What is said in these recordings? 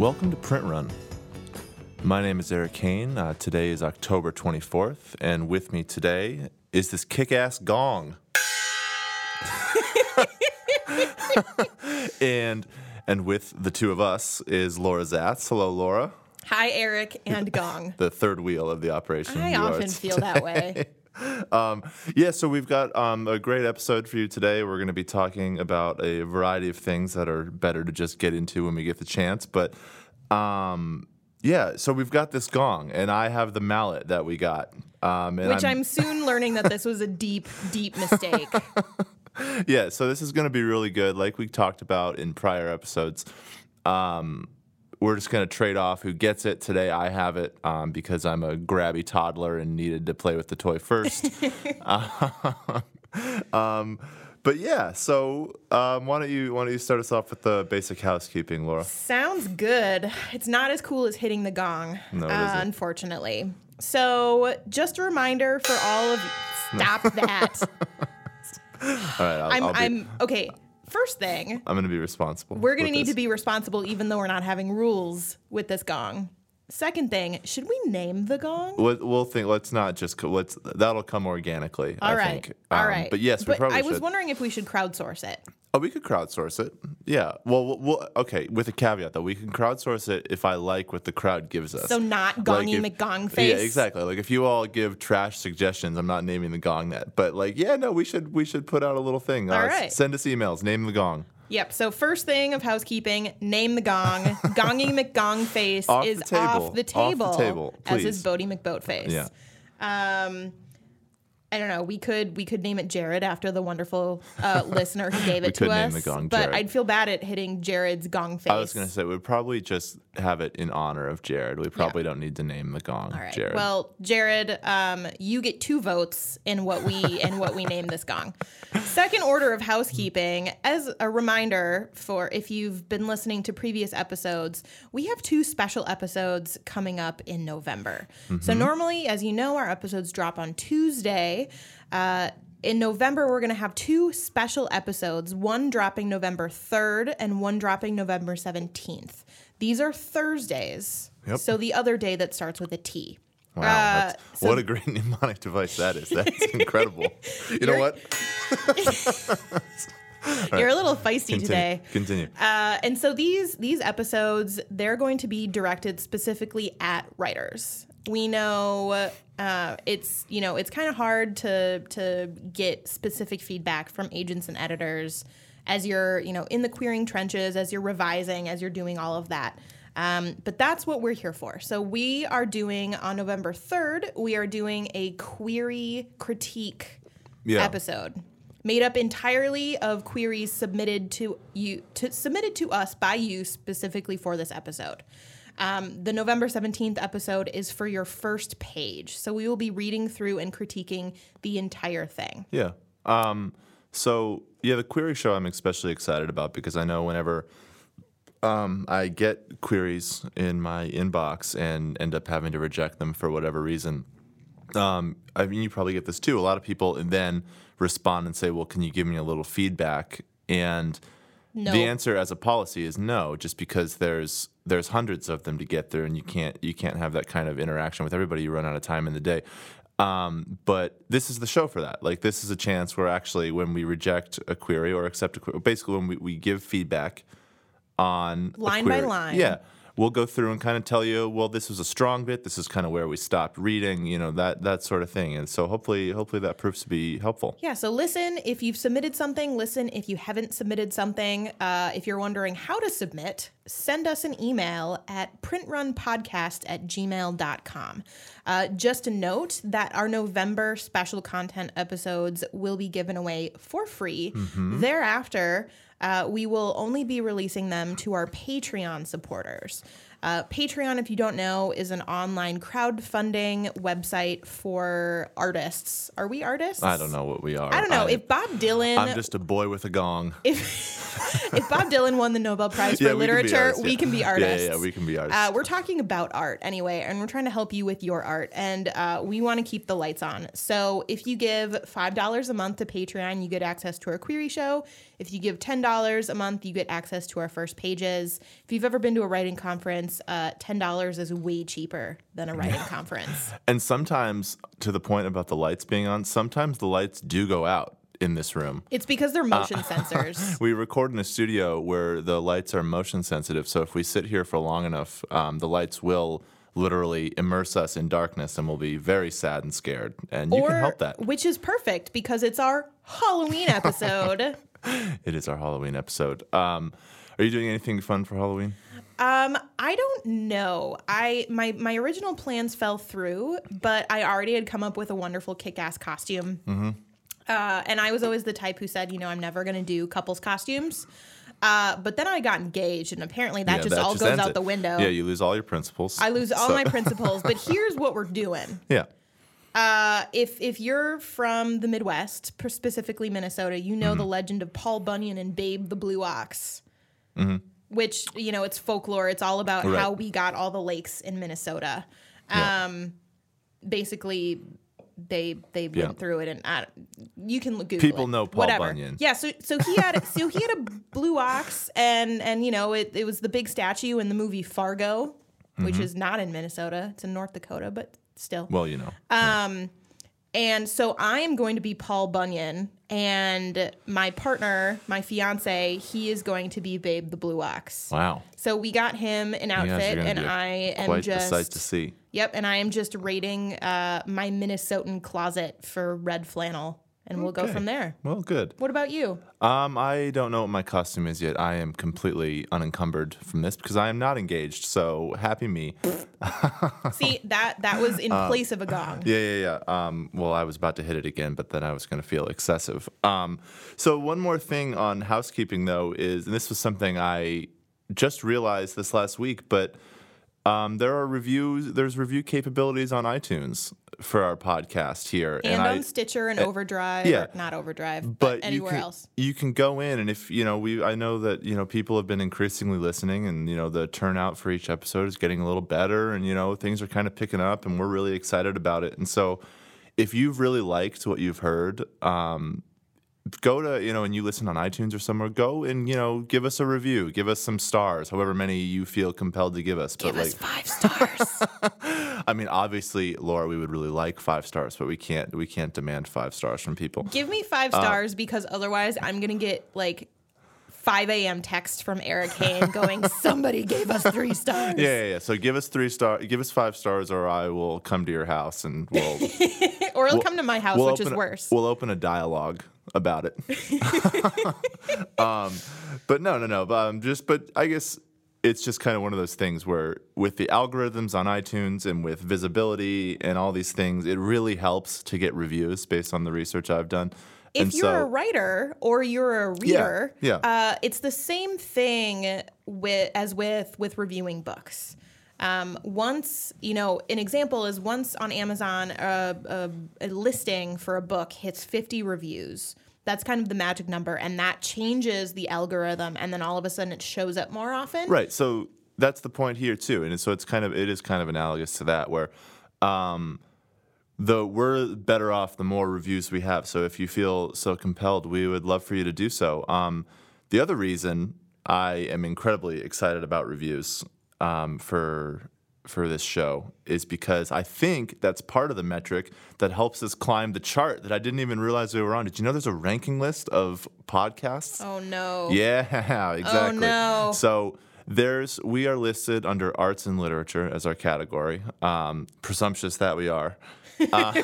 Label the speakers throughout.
Speaker 1: Welcome to Print Run. My name is Eric Hane. Uh, today is October 24th, and with me today is this kick ass gong. and and with the two of us is Laura Zats. Hello, Laura.
Speaker 2: Hi, Eric and Gong.
Speaker 1: The third wheel of the operation.
Speaker 2: I
Speaker 1: You
Speaker 2: often feel that way.
Speaker 1: Um, yeah, so we've got um, a great episode for you today. We're going to be talking about a variety of things that are better to just get into when we get the chance. But um, yeah, so we've got this gong, and I have the mallet that we got. Um, and
Speaker 2: Which I'm soon learning that this was a deep, deep mistake.
Speaker 1: yeah, so this is going to be really good. Like we talked about in prior episodes, um, we're just going to trade off who gets it. Today I have it um, because I'm a grabby toddler and needed to play with the toy first. um, but yeah, so um, why don't you why don't you start us off with the basic housekeeping, Laura?
Speaker 2: Sounds good. It's not as cool as hitting the gong,
Speaker 1: No,
Speaker 2: uh, unfortunately. So, just a reminder for all of you, stop that.
Speaker 1: All right, I'll,
Speaker 2: I'm,
Speaker 1: I'll be,
Speaker 2: I'm okay. First thing,
Speaker 1: I'm going to be responsible.
Speaker 2: we're going to need
Speaker 1: this.
Speaker 2: to be responsible, even though we're not having rules with this gong. Second thing, should we name the gong?
Speaker 1: We'll, we'll think. Let's not just. Let's. That'll come organically.
Speaker 2: All
Speaker 1: I
Speaker 2: right.
Speaker 1: think.
Speaker 2: All
Speaker 1: Um,
Speaker 2: right.
Speaker 1: But yes, we probably
Speaker 2: I was
Speaker 1: should.
Speaker 2: wondering if we should crowdsource it.
Speaker 1: Oh, we could crowdsource it. Yeah. Well, we'll, we'll okay. With a caveat though, we can crowdsource it if I like what the crowd gives us.
Speaker 2: So not
Speaker 1: Like
Speaker 2: gongy
Speaker 1: if-
Speaker 2: McGong face.
Speaker 1: Yeah, exactly. Like if you all give trash suggestions, I'm not naming the gong that. But like, yeah, no, we should we should put out a little thing.
Speaker 2: All
Speaker 1: Uh,
Speaker 2: right.
Speaker 1: Send us emails. Name the gong.
Speaker 2: Yep. So first thing of housekeeping, name the gong. Gongy McGong face
Speaker 1: Off
Speaker 2: is
Speaker 1: the table.
Speaker 2: off the
Speaker 1: Off the
Speaker 2: table,
Speaker 1: table,
Speaker 2: as is
Speaker 1: please.
Speaker 2: Boaty McBoat face.
Speaker 1: Yeah.
Speaker 2: Um, I don't know. We could we could name it Jared after the wonderful uh, listener who gave it to
Speaker 1: could name
Speaker 2: us.
Speaker 1: the gong
Speaker 2: but
Speaker 1: Jared.
Speaker 2: I'd feel bad at hitting Jared's gong face.
Speaker 1: I was gonna say we'd probably just have it in honor of Jared. We probably don't need to name the gong
Speaker 2: All right.
Speaker 1: Jared.
Speaker 2: Well, Jared, um, you get two votes in what we in what we name this gong. Second order of housekeeping, as a reminder for if you've been listening to previous episodes, we have two special episodes coming up in November. So normally, as you know, our episodes drop on Tuesday. Uh, in November, we're going to have two special episodes, one dropping November 3rd and one dropping November 17th. These are Thursdays.
Speaker 1: Yep.
Speaker 2: So the other day that starts with a T.
Speaker 1: wow,
Speaker 2: uh, so-
Speaker 1: what a great mnemonic device that is. That's incredible. You know what?
Speaker 2: You're a little feisty
Speaker 1: Continue.
Speaker 2: today.
Speaker 1: Continue.
Speaker 2: Uh, and so these these episodes they're going to be directed specifically at writers. We know uh, it's you know it's kind of hard to to get specific feedback from agents and editors as you're you know in the querying trenches as you're revising as you're doing all of that. Um, but that's what we're here for. So we are doing on November third. We are doing a query critique
Speaker 1: Yeah.
Speaker 2: episode made up entirely of queries submitted to you to submitted to us by you specifically for this episode. Um, the November 17th episode is for your first page. So we will be reading through and critiquing the entire thing.
Speaker 1: Yeah. Um, so yeah, the query show I'm especially excited about because I know whenever um, I get queries in my inbox and end up having to reject them for whatever reason. Um, I mean, you probably get this too. A lot of people then respond and say, "Well, can you give me a little feedback?" And
Speaker 2: No.
Speaker 1: the answer as a policy is no, just because there's there's hundreds of them to get there, and you can't you can't have that kind of interaction with everybody. You run out of time in the day. Um, but this is the show for that. Like this is a chance where actually, when we reject a query or accept a query, basically when we, we give feedback on
Speaker 2: Line by line.
Speaker 1: yeah, we'll go through and kind of tell you, well, this was a strong bit. This is kind of where we stopped reading. You know that that sort of thing. And so hopefully, hopefully that proves to be helpful.
Speaker 2: Yeah, so listen if you've submitted something, listen if you haven't submitted something. Uh, if you're wondering how to submit, send us an email at printrunpodcast at gmail.com. Uh, just a note that our November special content episodes will be given away for free. Thereafter, uh, we will only be releasing them to our Patreon supporters. Uh, Patreon, if you don't know, is an online crowdfunding website for artists. Are we artists?
Speaker 1: I don't know what we are.
Speaker 2: I don't know.
Speaker 1: I,
Speaker 2: if Bob Dylan,
Speaker 1: I'm just a boy with a gong.
Speaker 2: if if Bob Dylan won the Nobel Prize for
Speaker 1: Yeah, we can be
Speaker 2: literature, we can be artists.
Speaker 1: yeah, yeah, we can be artists.
Speaker 2: Uh, we're talking about art anyway, and we're trying to help you with your art, and uh, we want to keep the lights on. So if you give five dollars a month to Patreon, you get access to our query show. If you give $10 a month, you get access to our first pages. If you've ever been to a writing conference, uh, $10 is way cheaper than a writing conference.
Speaker 1: And sometimes, to the point about the lights being on, sometimes the lights do go out in this room.
Speaker 2: It's because they're motion
Speaker 1: Uh,
Speaker 2: sensors.
Speaker 1: We record in a studio where the lights are motion sensitive. So if we sit here for long enough, um, the lights will literally immerse us in darkness and we'll be very sad and scared. And you
Speaker 2: or,
Speaker 1: can help that.
Speaker 2: Which is perfect because it's our Halloween episode.
Speaker 1: It is our Halloween episode. Um, are you doing anything fun for Halloween?
Speaker 2: Um, I don't know. I my my original plans fell through, but I already had come up with a wonderful kick-ass costume.
Speaker 1: Mm-hmm.
Speaker 2: Uh, and I was always the type who said, you know, I'm never going to do couples costumes. Uh, but then I got engaged, and apparently that
Speaker 1: Yeah,
Speaker 2: just all goes out
Speaker 1: it.
Speaker 2: the window.
Speaker 1: Yeah, you lose all your principles.
Speaker 2: I lose all my principles. But here's what we're doing.
Speaker 1: yeah.
Speaker 2: Uh, if if you're from the Midwest, specifically Minnesota, you know
Speaker 1: Mm-hmm.
Speaker 2: the legend of Paul Bunyan and Babe the Blue Ox.
Speaker 1: Mm-hmm.
Speaker 2: Which you know, it's folklore. It's all about
Speaker 1: Right.
Speaker 2: how we got all the lakes in Minnesota.
Speaker 1: Yeah.
Speaker 2: Um, basically, they they
Speaker 1: Yeah.
Speaker 2: went through it, and I, you can look Google
Speaker 1: People
Speaker 2: it.
Speaker 1: know Paul
Speaker 2: Whatever.
Speaker 1: Bunyan.
Speaker 2: Yeah. So so he had so he had a blue ox, and and you know it it was the big statue in the movie Fargo, which
Speaker 1: Mm-hmm.
Speaker 2: is not in Minnesota. It's in North Dakota, but still.
Speaker 1: Well, you know.
Speaker 2: Um, and so I am going to be Paul Bunyan, and my partner, my fiance, he is going to be Babe the Blue Ox.
Speaker 1: wow.
Speaker 2: So we got him an
Speaker 1: You guys are
Speaker 2: outfit, and I am
Speaker 1: Quite
Speaker 2: just
Speaker 1: sight to see.
Speaker 2: yep, and I am just raiding uh, my Minnesotan closet for red flannel, and we'll go from there.
Speaker 1: Well, good.
Speaker 2: What about you?
Speaker 1: Um, I don't know what my costume is yet. I am completely unencumbered from this because I am not engaged. So happy me.
Speaker 2: See that that was in place of a gong.
Speaker 1: Yeah, yeah, yeah. Um, well, I was about to hit it again, but then I was going to feel excessive. Um, so one more thing on housekeeping, though, is and this was something I just realized this last week, but um, there are reviews. There's review capabilities on iTunes for our podcast here,
Speaker 2: And,
Speaker 1: I,
Speaker 2: on Stitcher and Overdrive,
Speaker 1: yeah.
Speaker 2: not Overdrive, but,
Speaker 1: but you
Speaker 2: anywhere
Speaker 1: can,
Speaker 2: else.
Speaker 1: you can go in and if you know we i know that you know people have been increasingly listening and you know the turnout for each episode is getting a little better and you know things are kind of picking up and we're really excited about it and so if you've really liked what you've heard um, go to you know and you listen on itunes or somewhere go and you know give us a review give us some stars however many you feel compelled to give us
Speaker 2: Give
Speaker 1: but
Speaker 2: us
Speaker 1: like
Speaker 2: five stars.
Speaker 1: i mean obviously laura we would really like five stars but we can't we can't demand five stars from people
Speaker 2: Give me five
Speaker 1: Uh,
Speaker 2: stars because otherwise I'm gonna get like 5 a.m. text from Eric Hane going, somebody gave us three stars.
Speaker 1: Yeah, yeah, yeah. So give us three star, give us five stars, or I will come to your house and we'll
Speaker 2: or he'll come to my house,
Speaker 1: we'll
Speaker 2: which is
Speaker 1: a-
Speaker 2: worse.
Speaker 1: We'll open a dialogue about it. um, but no, no, no. But um, just, but I guess it's just kind of one of those things where with the algorithms on iTunes and with visibility and all these things, it really helps to get reviews based on the research I've done.
Speaker 2: if
Speaker 1: and
Speaker 2: you're
Speaker 1: so,
Speaker 2: a writer or you're a reader,
Speaker 1: yeah.
Speaker 2: Uh, it's the same thing with as with with reviewing books. Um, once you know, an example is once on Amazon, a, a, a listing for a book hits 50 reviews. That's kind of the magic number, and that changes the algorithm, and then all of a sudden it shows up more often.
Speaker 1: Right. So that's the point here too, and so it's kind of it is kind of analogous to that where. Um, the we're better off the more reviews we have. So if you feel so compelled, we would love for you to do so. Um, the other reason I am incredibly excited about reviews um, for for this show is because I think that's part of the metric that helps us climb the chart that I didn't even realize we were on. Did you know there's a ranking list of podcasts?
Speaker 2: Oh no.
Speaker 1: Yeah, exactly.
Speaker 2: Oh no.
Speaker 1: So there's we are listed under arts and literature as our category. Um, presumptuous that we are, uh,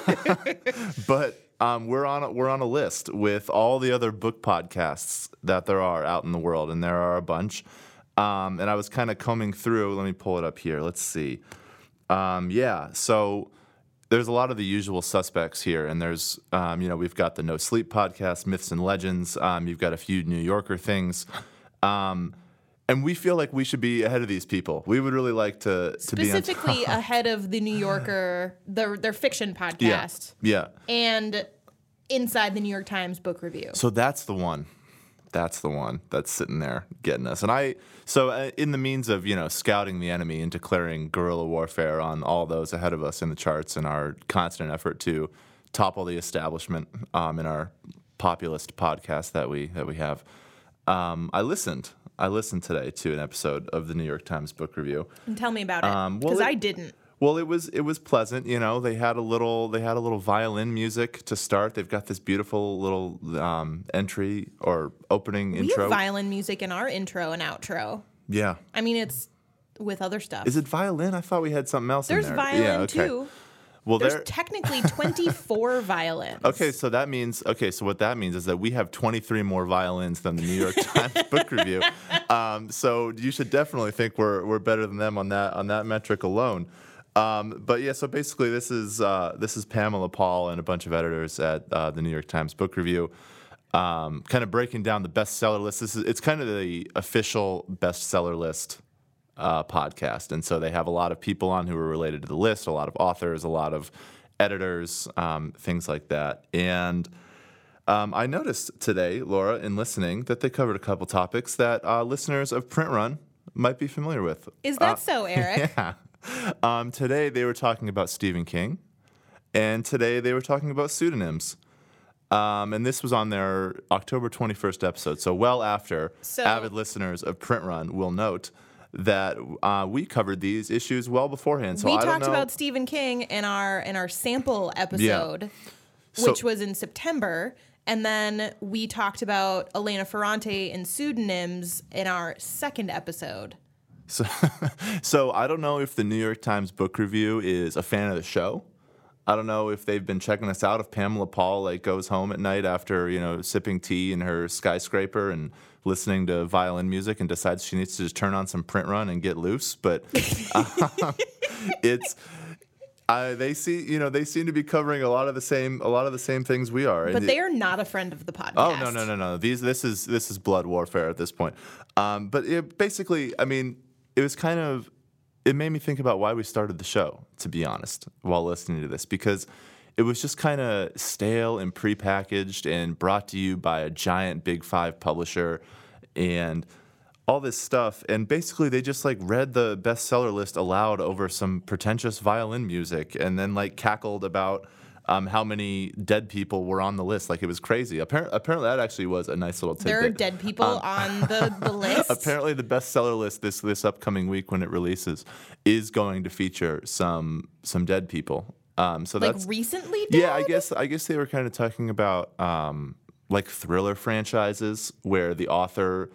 Speaker 1: but um, we're on a, we're on a list with all the other book podcasts that there are out in the world, and there are a bunch. Um, and I was kind of combing through. Let me pull it up here. Let's see. Um, yeah, so there's a lot of the usual suspects here, and there's, um, you know, we've got the No Sleep podcast, Myths and Legends. Um, you've got a few New Yorker things, um, and we feel like we should be ahead of these people. We would really like to to be.
Speaker 2: Specifically ahead of the New Yorker, their their fiction
Speaker 1: Yeah,
Speaker 2: podcast,
Speaker 1: yeah.
Speaker 2: and inside the New York Times book review.
Speaker 1: So that's the one. That's the one that's sitting there getting us. And I, so uh, in the means of, you know, scouting the enemy and declaring guerrilla warfare on all those ahead of us in the charts and our constant effort to topple the establishment um, in our populist podcast that we that we have. um, I listened. I listened today to an episode of the New York Times Book Review.
Speaker 2: And tell me about it
Speaker 1: Um, well,
Speaker 2: because I didn't.
Speaker 1: Well, it was it was pleasant. You know, they had a little they had a little violin music to start. They've got this beautiful little um, entry or opening
Speaker 2: We
Speaker 1: intro.
Speaker 2: have violin music in our intro and outro.
Speaker 1: yeah.
Speaker 2: I mean, it's with other stuff.
Speaker 1: Is it violin? I thought we had something else
Speaker 2: There's
Speaker 1: in there.
Speaker 2: violin
Speaker 1: yeah, okay.
Speaker 2: too.
Speaker 1: Well,
Speaker 2: There's
Speaker 1: there.
Speaker 2: technically 24 violins.
Speaker 1: Okay, so that means okay. So what that means is that we have 23 more violins than the New York Times Book Review. Um, so you should definitely think we're we're better than them on that on that metric alone. Um, but yeah, so basically this is uh, this is Pamela Paul and a bunch of editors at uh, the New York Times Book Review, um, kind of breaking down the bestseller list. This is it's kind of the official bestseller list uh, podcast. And so they have a lot of people on who are related to the list, a lot of authors, a lot of editors, um, things like that. And um, I noticed today, Laura, in listening, that they covered a couple topics that uh, listeners of Print Run might be familiar with.
Speaker 2: Is that so, Eric?
Speaker 1: Yeah. Um, today they were talking about Stephen King, and today they were talking about pseudonyms. Um, and this was on their October 21st episode, so well after
Speaker 2: So-
Speaker 1: avid listeners of Print Run will note that uh, we covered these issues well beforehand. So
Speaker 2: we
Speaker 1: I don't
Speaker 2: talked about Stephen King in our in our sample episode,
Speaker 1: So-
Speaker 2: which was in September, and then we talked about Elena Ferrante and pseudonyms in our second episode.
Speaker 1: So, so I don't know if the New York Times Book Review is a fan of the show. I don't know if they've been checking us out. If Pamela Paul like goes home at night after you know sipping tea in her skyscraper and listening to violin music and decides she needs to just turn on some print run and get loose. But um, it's. I, they see, you know, they seem to be covering a lot of the same, a lot of the same things we are.
Speaker 2: But they are not a friend of the podcast.
Speaker 1: Oh no no no no! These this is this is blood warfare at this point. Um, but it, basically, I mean, it was kind of it made me think about why we started the show. To be honest, while listening to this, because it was just kind of stale and prepackaged and brought to you by a giant big five publisher, and all this stuff. And basically, they just like read the bestseller list aloud over some pretentious violin music, and then like cackled about um, how many dead people were on the list. Like it was crazy. Appar- apparently, that actually was a nice little tidbit.
Speaker 2: There are dead people on the, the list.
Speaker 1: Um, Apparently, the bestseller list this this upcoming week when it releases is going to feature some some dead people. Um, so
Speaker 2: like
Speaker 1: that's
Speaker 2: recently dead?
Speaker 1: yeah. I guess I guess they were kind of talking about um, like thriller franchises where the author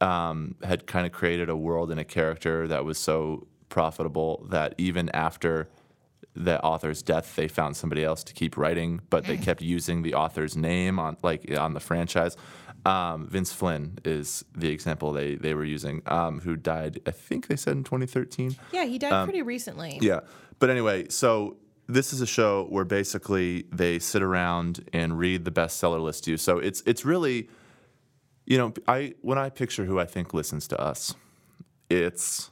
Speaker 1: um, had kind of created a world and a character that was so profitable that even after the author's death, they found somebody else to keep writing, but they kept using the author's name on like on the franchise. Um, Vince Flynn is the example they they were using, um, who died. I think they said in 2013.
Speaker 2: Yeah, he died pretty recently.
Speaker 1: Um, Yeah. But anyway, so this is a show where basically they sit around and read the bestseller list to you. So it's it's really, you know, I when I picture who I think listens to us, it's.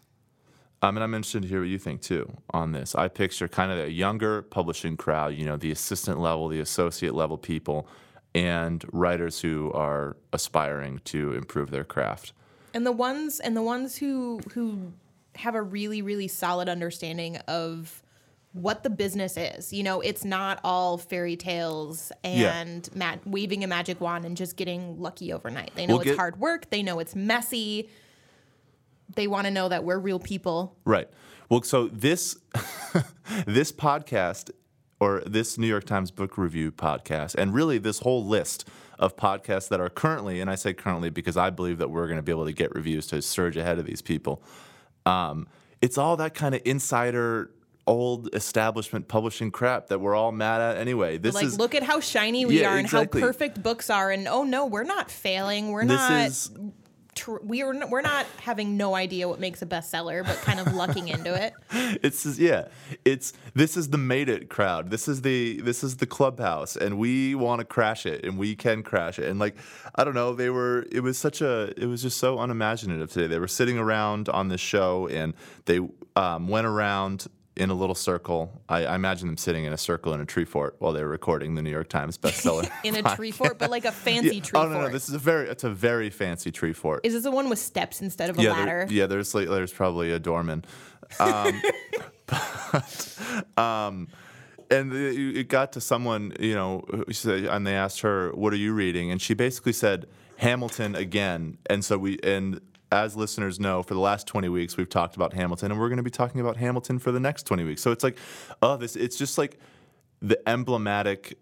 Speaker 1: Um, and I'm interested to hear what you think too on this. I picture kind of a younger publishing crowd, you know, the assistant level, the associate level people, and writers who are aspiring to improve their craft.
Speaker 2: And the ones and the ones who who have a really really solid understanding of what the business is. You know, it's not all fairy tales
Speaker 1: Yeah.
Speaker 2: and ma- waving a magic wand and just getting lucky overnight. They know
Speaker 1: We'll
Speaker 2: it's
Speaker 1: get-
Speaker 2: hard work. They know it's messy. They want to know that we're real people.
Speaker 1: Right. Well, so this this podcast or this New York Times book review podcast, and really this whole list of podcasts that are currently, and I say currently because I believe that we're going to be able to get reviews to surge ahead of these people. Um, it's all that kind of insider, old establishment publishing crap that we're all mad at anyway. This
Speaker 2: like,
Speaker 1: is
Speaker 2: look at how shiny we
Speaker 1: Yeah,
Speaker 2: are and
Speaker 1: exactly.
Speaker 2: how perfect books are. And oh no, we're not failing. We're
Speaker 1: this
Speaker 2: not.
Speaker 1: is
Speaker 2: tr- we are. We're not having no idea what makes a bestseller, but kind of lucking into it.
Speaker 1: it's yeah it's this is the made it crowd this is the this is the clubhouse and we want to crash it and we can crash it and like i don't know they were it was such a it was just so unimaginative today they were sitting around on this show and they um, went around in a little circle I, I imagine them sitting in a circle in a tree fort while they were recording the new york times bestseller
Speaker 2: in a tree fort, but like a fancy
Speaker 1: Yeah.
Speaker 2: tree
Speaker 1: oh no
Speaker 2: fort.
Speaker 1: no this is a very it's a very fancy tree fort
Speaker 2: Is this the one with steps instead of a
Speaker 1: yeah,
Speaker 2: ladder?
Speaker 1: there, yeah. There's like there's probably a doorman, um, but, um, and it got to someone you know, and they asked her, "What are you reading?" And she basically said, Hamilton again, and so we and as listeners know, for the last 20 weeks we've talked about Hamilton, and we're going to be talking about Hamilton for the next 20 weeks. So it's like, oh, this it's just like the emblematic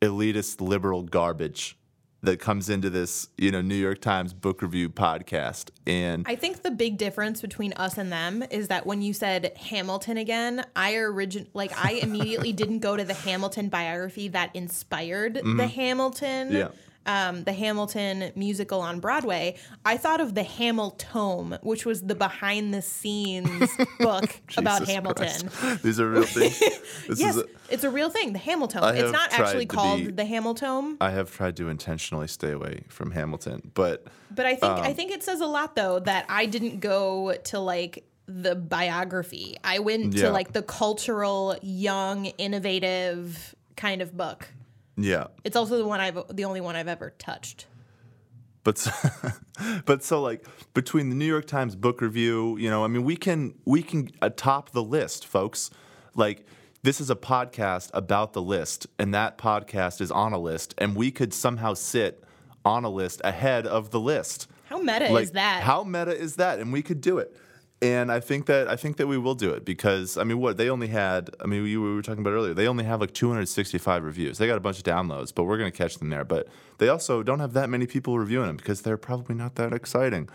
Speaker 1: elitist liberal garbage that comes into this, you know, New York Times book review podcast. And
Speaker 2: I think the big difference between us and them is that when you said Hamilton again, I origin like I immediately didn't go to the Hamilton biography that inspired the Hamilton.
Speaker 1: Mm-hmm. Yeah.
Speaker 2: Um, the Hamilton musical on Broadway, I thought of the Hamiltome, which was the behind the scenes book about Hamilton.
Speaker 1: Christ. These are real things.
Speaker 2: Yes,
Speaker 1: a,
Speaker 2: it's a real thing. The Hamiltome.
Speaker 1: I
Speaker 2: It's not actually called
Speaker 1: be-
Speaker 2: the Hamiltome,
Speaker 1: I have tried to intentionally stay away from Hamilton, but
Speaker 2: but I think
Speaker 1: Um,
Speaker 2: I think it says a lot though that I didn't go to like the biography. I went
Speaker 1: Yeah.
Speaker 2: to like the cultural, young, innovative kind of book.
Speaker 1: Yeah.
Speaker 2: It's also the one I've the only one I've ever touched.
Speaker 1: But so, but so like between the New York Times book review, you know, I mean, we can we can atop the list, folks. Like this is a podcast about the list, and that podcast is on a list, and we could somehow sit on a list ahead of the list.
Speaker 2: How meta
Speaker 1: Like,
Speaker 2: is that?
Speaker 1: How meta is that? And we could do it. And I think that I think that we will do it because I mean, what they only had. I mean, we, we were talking about earlier. They only have like 265 reviews. They got a bunch of downloads, but we're gonna catch them there. But they also don't have that many people reviewing them because they're probably not that exciting.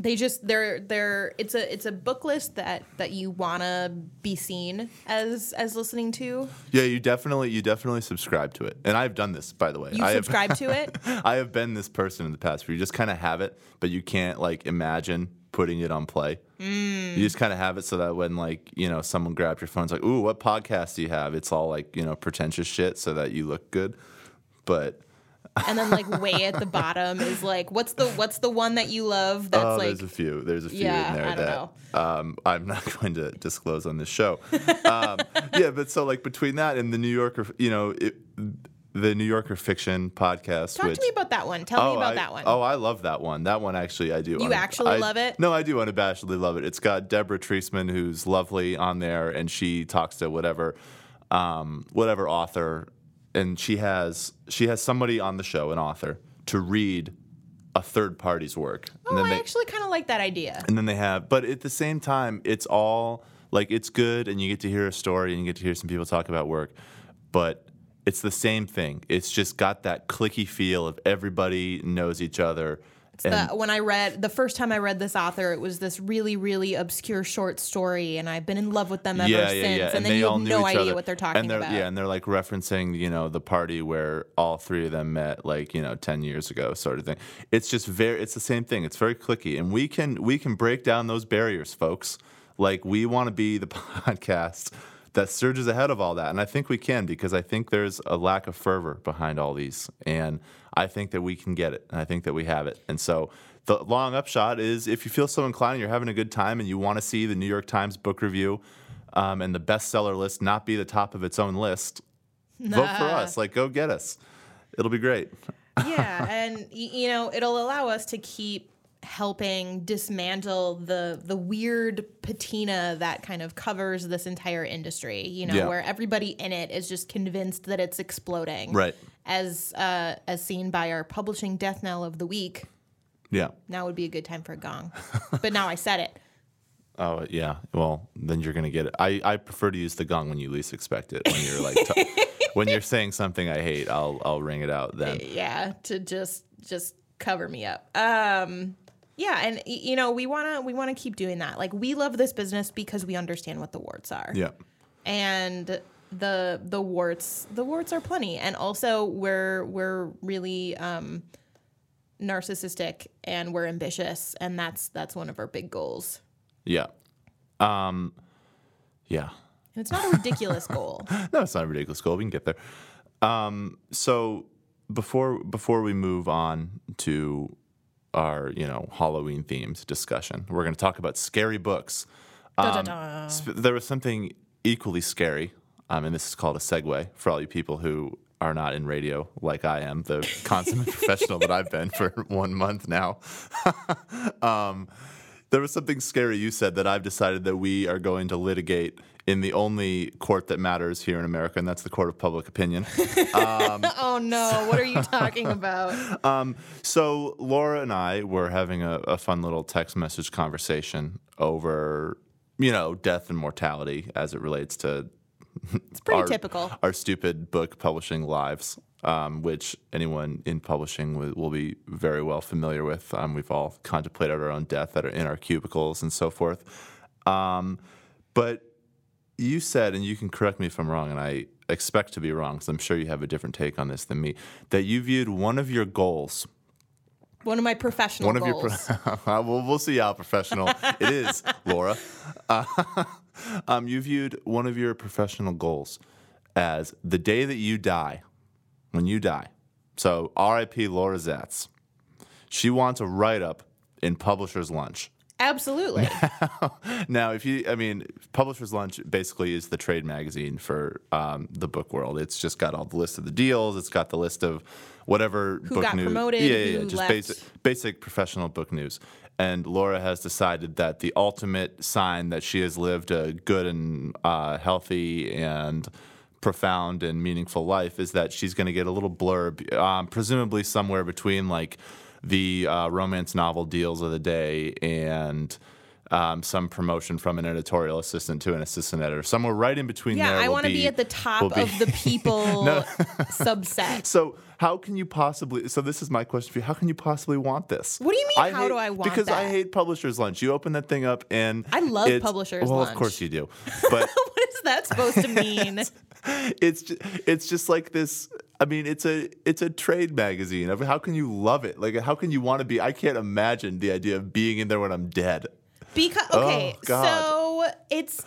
Speaker 2: they just they're they're it's a it's a book list that that you want to be seen as as listening to.
Speaker 1: Yeah, you definitely you definitely subscribe to it. And I've done this, by the way.
Speaker 2: You
Speaker 1: I have,
Speaker 2: subscribe to it.
Speaker 1: I have been this person in the past where you just kind of have it, but you can't like imagine putting it on play.
Speaker 2: Mm.
Speaker 1: You just kind of have it so that when like you know someone grabs your phone, it's like, ooh, what podcast do you have? It's all like you know pretentious shit so that you look good. But
Speaker 2: and then like way at the bottom is like what's the what's the one that you love that's
Speaker 1: oh,
Speaker 2: like
Speaker 1: there's a few. There's a few
Speaker 2: Yeah,
Speaker 1: in there
Speaker 2: I don't
Speaker 1: that um, I'm not going to disclose on this show. um, yeah, but so like between that and the New Yorker, you know, it, the New Yorker fiction podcast.
Speaker 2: talk
Speaker 1: which,
Speaker 2: to me about that one tell me about
Speaker 1: I,
Speaker 2: that one
Speaker 1: Oh, I love that one. That one actually, I do.
Speaker 2: You actually
Speaker 1: I-
Speaker 2: love it?
Speaker 1: No, I do unabashedly love it. It's got Deborah Treisman, who's lovely on there, and she talks to whatever, um, whatever author, and she has she has somebody on the show, an author, to read a third party's work.
Speaker 2: oh
Speaker 1: and
Speaker 2: i
Speaker 1: they,
Speaker 2: actually kind of like that idea
Speaker 1: and then they have, but at the same time, it's all like it's good, and you get to hear a story, and you get to hear some people talk about work, but it's the same thing. It's just got that cliquey feel of everybody knows each other. and
Speaker 2: the, when I read the first time I read this author, it was this really, really obscure short story, and I've been in love with them ever
Speaker 1: yeah,
Speaker 2: since.
Speaker 1: yeah, yeah.
Speaker 2: And, then
Speaker 1: they
Speaker 2: you
Speaker 1: all
Speaker 2: have
Speaker 1: knew
Speaker 2: no
Speaker 1: each
Speaker 2: idea
Speaker 1: other.
Speaker 2: what they're talking
Speaker 1: and they're,
Speaker 2: about.
Speaker 1: Yeah, and they're like referencing, you know, the party where all three of them met, like you know, ten years ago, sort of thing. It's just very, it's the same thing. It's very cliquey, and we can we can break down those barriers, folks. Like we want to be the podcast that surges ahead of all that, and I think we can because I think there's a lack of fervor behind all these, and I think that we can get it, and I think that we have it, and so. The long upshot is if you feel so inclined, you're having a good time, and you want to see the New York Times book review um, and the bestseller list not be the top of its own list, vote for us. Like, go get us. It'll be great.
Speaker 2: yeah, and you know, it'll allow us to keep helping dismantle the the weird patina that kind of covers this entire industry. You know,
Speaker 1: Yeah.
Speaker 2: where everybody in it is just convinced that it's exploding.
Speaker 1: Right.
Speaker 2: As uh, as seen by our publishing death knell of the week.
Speaker 1: Yeah.
Speaker 2: Now would be a good time for a gong. but now I said it.
Speaker 1: Oh, yeah. Well, then you're going to get it. I, I prefer to use the gong when you least expect it. When you're like, t- when you're saying something I hate, I'll, I'll ring it out then.
Speaker 2: yeah to just just cover me up um yeah and you know we want to we want to keep doing that like we love this business because we understand what the warts are
Speaker 1: Yeah.
Speaker 2: and the the warts the warts are plenty and also we're we're really um narcissistic and we're ambitious and that's that's one of our big goals
Speaker 1: Yeah. Um, yeah.
Speaker 2: and it's not a ridiculous goal
Speaker 1: No, it's not a ridiculous goal. We can get there. Um, so before before we move on to our you know Halloween themed discussion, we're going to talk about scary books. Um, there was something equally scary, um, and this is called a segue for all you people who are not in radio like I am, the consummate professional that I've been for one month now. um, there was something scary you said that I've decided that we are going to litigate in the only court that matters here in America, and that's the court of public opinion.
Speaker 2: oh no, what are you talking about?
Speaker 1: Um, so Laura and I were having a, a fun little text message conversation over, you know, death and mortality as it relates to
Speaker 2: It's pretty
Speaker 1: our,
Speaker 2: typical.
Speaker 1: our stupid book publishing lives, um, which anyone in publishing will, will be very well familiar with. Um, we've all contemplated our own death that are in our cubicles and so forth. Um, but you said, and you can correct me if I'm wrong, and I expect to be wrong because I'm sure you have a different take on this than me, that you viewed one of your goals
Speaker 2: One of my professional
Speaker 1: one
Speaker 2: goals.
Speaker 1: of your pro- we'll, we'll see how professional it is laura uh, um, you viewed one of your professional goals as the day that you die when you die so rip laura zats she wants a write-up in publisher's lunch
Speaker 2: Absolutely.
Speaker 1: now, if you, I mean, Publisher's Lunch basically is the trade magazine for um, the book world. It's just got all the list of the deals. It's got the list of whatever
Speaker 2: Who
Speaker 1: book
Speaker 2: got
Speaker 1: news.
Speaker 2: promoted,
Speaker 1: Yeah, yeah, yeah. Just
Speaker 2: left.
Speaker 1: basic, basic professional book news. And Laura has decided that the ultimate sign that she has lived a good and uh, healthy and profound and meaningful life is that she's going to get a little blurb, um, presumably somewhere between like the uh, romance novel deals of the day and um, some promotion from an editorial assistant to an assistant editor. Somewhere right in between
Speaker 2: yeah,
Speaker 1: there.
Speaker 2: I want to be, at the top
Speaker 1: be-
Speaker 2: of the people subset.
Speaker 1: So how can you possibly? So this is my question for you. How can you possibly want this?
Speaker 2: What do you mean, how
Speaker 1: hate-
Speaker 2: do I want this?
Speaker 1: Because I hate Publisher's Lunch. You open that thing up and
Speaker 2: I love Publisher's
Speaker 1: Well,
Speaker 2: Lunch.
Speaker 1: of course you do, but
Speaker 2: what is that supposed to mean?
Speaker 1: it's just, it's just like this. I mean, it's a it's a trade magazine. I how can you love it? Like, how can you want to be? I can't imagine the idea of being in there when I'm dead.
Speaker 2: Because oh, okay,
Speaker 1: Oh,
Speaker 2: so it's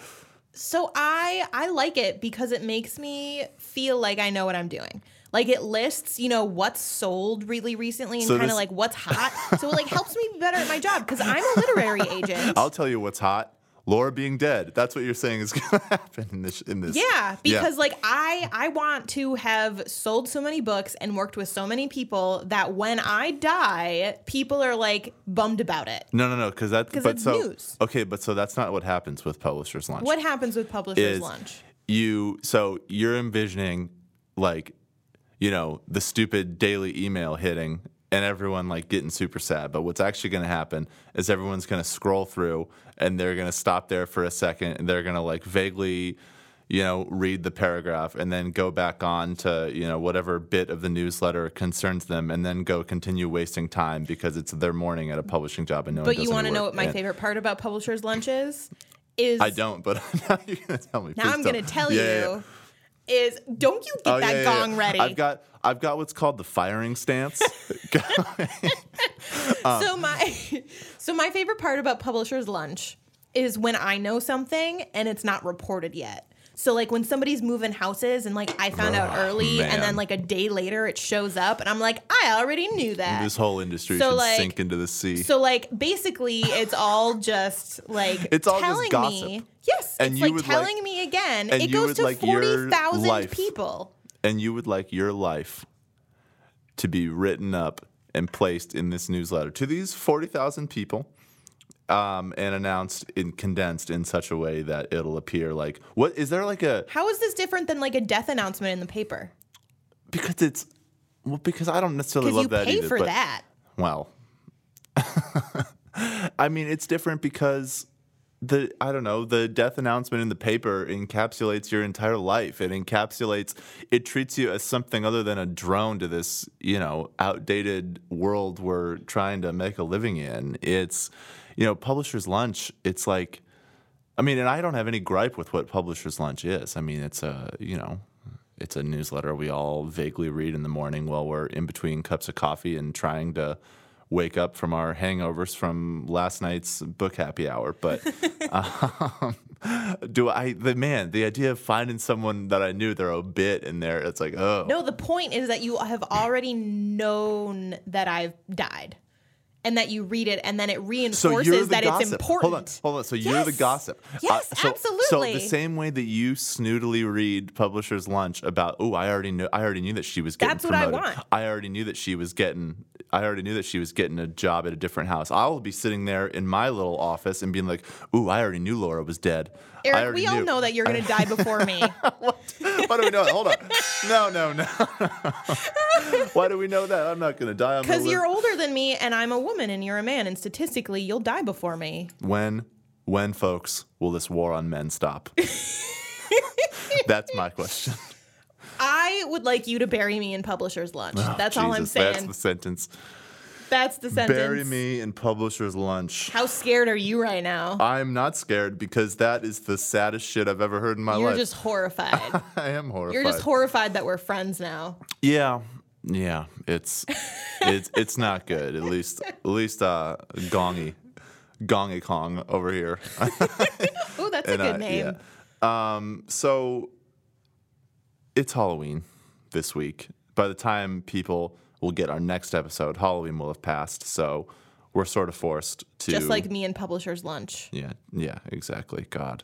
Speaker 2: so I I like it because it makes me feel like I know what I'm doing. Like it lists, you know, what's sold really recently and
Speaker 1: So
Speaker 2: kind of like what's hot. so it like helps me be better at my job because I'm a literary agent.
Speaker 1: I'll tell you what's hot. Laura being dead. That's what you're saying is going to happen in this. In this.
Speaker 2: Yeah, because like I I want to have sold so many books and worked with so many people that when I die, people are like bummed about it.
Speaker 1: No, no, no, because that.
Speaker 2: 'Cause
Speaker 1: but
Speaker 2: it's
Speaker 1: so
Speaker 2: news.
Speaker 1: okay, but so that's not what happens with Publishers Lunch.
Speaker 2: What happens with Publishers
Speaker 1: is
Speaker 2: Lunch?
Speaker 1: you so you're envisioning like you know the stupid daily email hitting and everyone like getting super sad but what's actually going to happen is everyone's going to scroll through and they're going to stop there for a second and they're going to like vaguely you know read the paragraph and then go back on to you know whatever bit of the newsletter concerns them and then go continue wasting time because it's their morning at a publishing job and no
Speaker 2: But you
Speaker 1: want to
Speaker 2: know what my favorite part about Publishers Lunch is? Is
Speaker 1: I don't, but now you're gonna tell me.
Speaker 2: now I'm going to tell
Speaker 1: Yeah, yeah, yeah.
Speaker 2: Is don't you get
Speaker 1: Oh,
Speaker 2: that
Speaker 1: yeah,
Speaker 2: gong
Speaker 1: yeah.
Speaker 2: ready?
Speaker 1: I've got I've got what's called the firing stance.
Speaker 2: Uh, so my so my favorite part about Publishers Lunch is when I know something and it's not reported yet. So like when somebody's moving houses and like I found out
Speaker 1: Oh,
Speaker 2: early and then like a day later it shows up and I'm like I already knew that.
Speaker 1: this whole industry
Speaker 2: So,
Speaker 1: should
Speaker 2: like-
Speaker 1: sink into the sea.
Speaker 2: So like basically it's all just like
Speaker 1: It's all just
Speaker 2: telling
Speaker 1: gossip.
Speaker 2: me. Yes,
Speaker 1: And
Speaker 2: it's like telling
Speaker 1: like-
Speaker 2: me again. It goes to
Speaker 1: like
Speaker 2: forty thousand people.
Speaker 1: and you would like your life to be written up and placed in this newsletter to these forty thousand people. Um, and announced in condensed in such a way that it'll appear like what is there like a
Speaker 2: How is this different than like a death announcement in the paper?
Speaker 1: because it's well because I don't necessarily love
Speaker 2: you
Speaker 1: that
Speaker 2: pay
Speaker 1: either,
Speaker 2: for
Speaker 1: but-
Speaker 2: that.
Speaker 1: Well, I mean, it's different because the I don't know the death announcement in the paper encapsulates your entire life. It encapsulates it treats you as something other than a drone to this you know outdated world we're trying to make a living in. It's you know Publishers Lunch. It's like. I mean, and I don't have any gripe with what Publishers Lunch is. I mean, it's a, you know, it's a newsletter we all vaguely read in the morning while we're in between cups of coffee and trying to wake up from our hangovers from last night's book happy hour. But um, do I, the man, the idea of finding someone that I knew their bit in there, it's like, oh.
Speaker 2: No, the point is that you have already known that I've died. And that you read it, and then it reinforces
Speaker 1: you're
Speaker 2: that
Speaker 1: gossip.
Speaker 2: it's important.
Speaker 1: Hold on, hold on. So you're the gossip.
Speaker 2: Uh, yes,
Speaker 1: so, So
Speaker 2: absolutely.
Speaker 1: the same way that you snootily read Publisher's Lunch about, oh, I already knew, I already knew that she was getting
Speaker 2: That's what I
Speaker 1: promoted.
Speaker 2: want.
Speaker 1: I already knew that she was getting I already knew that she was getting a job at a different house. I'll be sitting there in my little office and being like, "Ooh, I already knew Laura was dead." I
Speaker 2: Eric, we all
Speaker 1: knew.
Speaker 2: know that you're going to die before me.
Speaker 1: Why do we know that? Hold on. No, no, no. Why do we know that? I'm not going to die.
Speaker 2: Because you're older than me and I'm a woman and you're a man, and statistically, you'll die before me.
Speaker 1: when, when, folks, will this war on men stop? That's my question.
Speaker 2: I would like you to bury me in publisher's lunch. that's all I'm
Speaker 1: Oh, Jesus, That's
Speaker 2: saying.
Speaker 1: the sentence.
Speaker 2: That's the sentence.
Speaker 1: Bury me in publisher's lunch.
Speaker 2: How scared are you right now?
Speaker 1: I'm not scared because that is the saddest shit I've ever heard in my life.
Speaker 2: You're just horrified.
Speaker 1: I am horrified.
Speaker 2: You're just horrified that we're friends now.
Speaker 1: Yeah, yeah. It's it's it's not good. At least at least uh, Gongy, Gongy Kong over here.
Speaker 2: Oh, that's a good
Speaker 1: uh,
Speaker 2: name.
Speaker 1: yeah. Um, so it's Halloween this week. By the time people will get our next episode, Halloween will have passed. So we're sort of forced to
Speaker 2: Just like me and publisher's lunch.
Speaker 1: Yeah, yeah, exactly. God.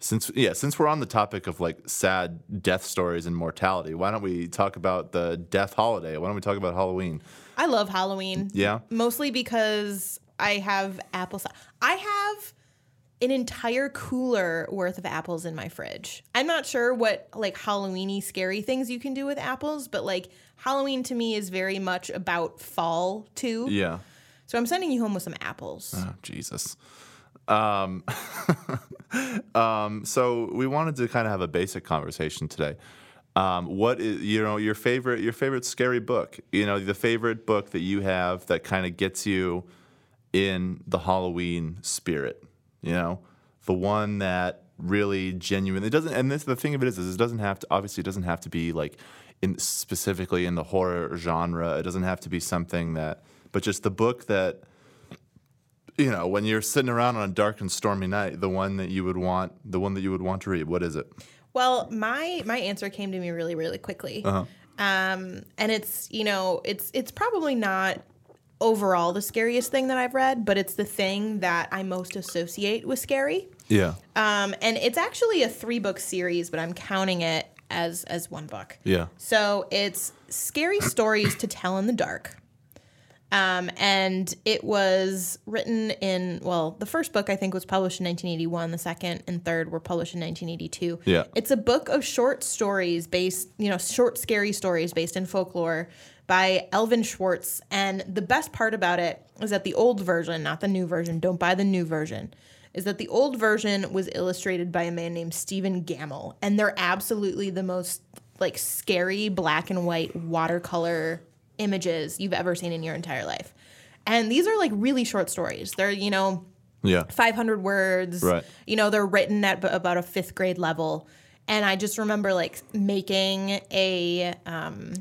Speaker 1: Since yeah, since we're on the topic of like sad death stories and mortality, why don't we talk about the death holiday? Why don't we talk about Halloween?
Speaker 2: I love Halloween.
Speaker 1: Yeah.
Speaker 2: Mostly because I have apple. I have an entire cooler worth of apples in my fridge. I'm not sure what like Halloweeny scary things you can do with apples, but like Halloween to me is very much about fall too.
Speaker 1: Yeah.
Speaker 2: So I'm sending you home with some apples.
Speaker 1: Oh, Jesus. Um, um, so we wanted to kind of have a basic conversation today. Um, what is you know your favorite your favorite scary book? You know the favorite book that you have that kind of gets you in the Halloween spirit. You know the one that really genuinely it doesn't. And this the thing of it is, is it doesn't have to obviously it doesn't have to be like in specifically in the horror genre. It doesn't have to be something that, but just the book that you know, when you're sitting around on a dark and stormy night, the one that you would want, the one that you would want to read, what is it?
Speaker 2: Well, my my answer came to me really really quickly.
Speaker 1: Uh-huh.
Speaker 2: Um and it's, you know, it's it's probably not overall the scariest thing that I've read, but it's the thing that I most associate with scary.
Speaker 1: Yeah.
Speaker 2: Um, and it's actually a three book series, but I'm counting it as as one book.
Speaker 1: Yeah.
Speaker 2: So it's scary stories to tell in the dark. Um, and it was written in well, the first book I think was published in 1981. The second and third were published in 1982.
Speaker 1: Yeah.
Speaker 2: it's a book of short stories based, you know, short scary stories based in folklore by Alvin Schwartz. And the best part about it is that the old version, not the new version, don't buy the new version, is that the old version was illustrated by a man named Stephen Gammell. And they're absolutely the most like scary black and white watercolor images you've ever seen in your entire life. And these are like really short stories. They're, you know,
Speaker 1: Yeah.
Speaker 2: 500 words.
Speaker 1: Right.
Speaker 2: You know, they're written at b- about a fifth grade level. And I just remember like making a um,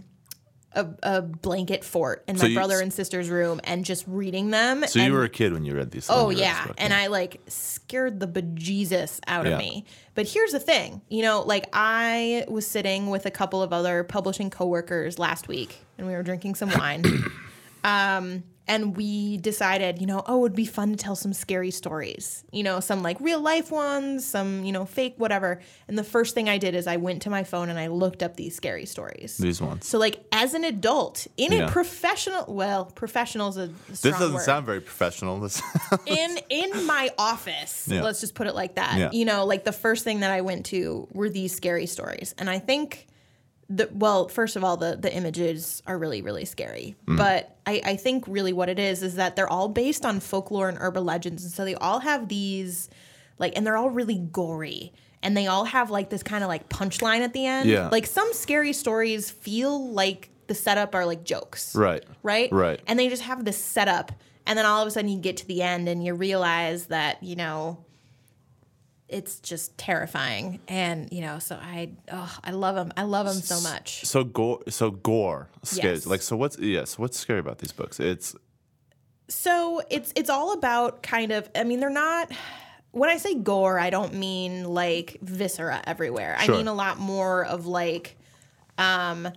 Speaker 2: a, a blanket fort in
Speaker 1: So
Speaker 2: my
Speaker 1: you-
Speaker 2: brother and sister's room and just reading them.
Speaker 1: So
Speaker 2: and,
Speaker 1: you were a kid when you read these.
Speaker 2: Oh
Speaker 1: when you read this
Speaker 2: yeah, and I like scared the bejesus out
Speaker 1: Yeah.
Speaker 2: of me. But here's the thing, you know, like I was sitting with a couple of other publishing coworkers last week, and we were drinking some wine. um, and we decided, you know, oh, it'd be fun to tell some scary stories, you know, some like real life ones, some you know fake whatever. And the first thing I did is I went to my phone and I looked up these scary stories.
Speaker 1: these ones.
Speaker 2: So like as an adult in
Speaker 1: Yeah.
Speaker 2: a professional, well, professional is a
Speaker 1: This doesn't
Speaker 2: word
Speaker 1: sound very professional. This.
Speaker 2: in in my office
Speaker 1: Yeah.
Speaker 2: let's just put it like that
Speaker 1: Yeah.
Speaker 2: you know like the first thing that i went to were these scary stories and i think the well first of all the the images are really really scary
Speaker 1: Mm.
Speaker 2: but I, I think really what it is is that they're all based on folklore and urban legends and so they all have these like and they're all really gory and they all have like this kind of like punchline at the end
Speaker 1: Yeah.
Speaker 2: like some scary stories feel like the setup are like jokes
Speaker 1: right.
Speaker 2: right?
Speaker 1: Right.
Speaker 2: And they just have this setup, and then all of a sudden you get to the end and you realize that you know it's just terrifying, and you know, so I oh I love them, I love them so much.
Speaker 1: So gore. So gore. Scary.
Speaker 2: Yes.
Speaker 1: Like so. What's yes? what's scary about these books? It's
Speaker 2: So it's it's all about kind of I mean they're not. When I say gore, I don't mean like viscera everywhere.
Speaker 1: Sure.
Speaker 2: I mean a lot more of like um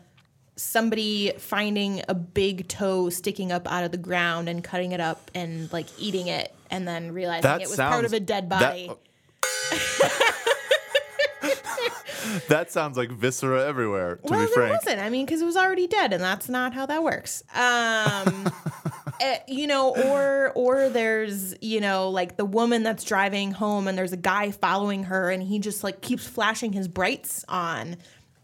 Speaker 2: somebody finding a big toe sticking up out of the ground and cutting it up and like eating it and then realizing
Speaker 1: That
Speaker 2: it was part of a dead body.
Speaker 1: that sounds like viscera everywhere. To
Speaker 2: well,
Speaker 1: be
Speaker 2: there
Speaker 1: frank,
Speaker 2: wasn't. I mean, because it was already dead, and that's not how that works. Um, eh, you know, or or there's you know like the woman that's driving home, and there's a guy following her, and he just like keeps flashing his brights on,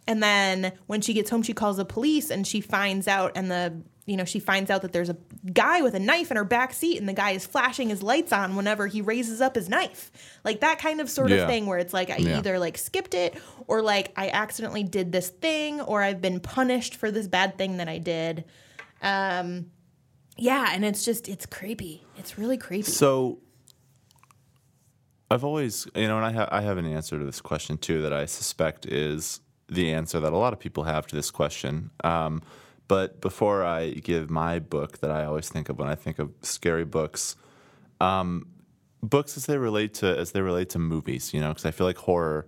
Speaker 2: and then when she gets home, she calls the police, and she finds out, and the you know she finds out that there's a guy with a knife in her back seat, and the guy is flashing his lights on whenever he raises up his knife, like that kind of sort
Speaker 1: Yeah.
Speaker 2: of thing, where it's like I
Speaker 1: Yeah.
Speaker 2: either like skipped it or like I accidentally did this thing or I've been punished for this bad thing that I did. Um yeah, and it's just it's creepy. It's really creepy.
Speaker 1: So I've always, you know, and I, ha- I have an answer to this question too that I suspect is the answer that a lot of people have to this question. Um, but before I give my book that I always think of when I think of scary books, um, books as they relate to as they relate to movies, you know, because I feel like horror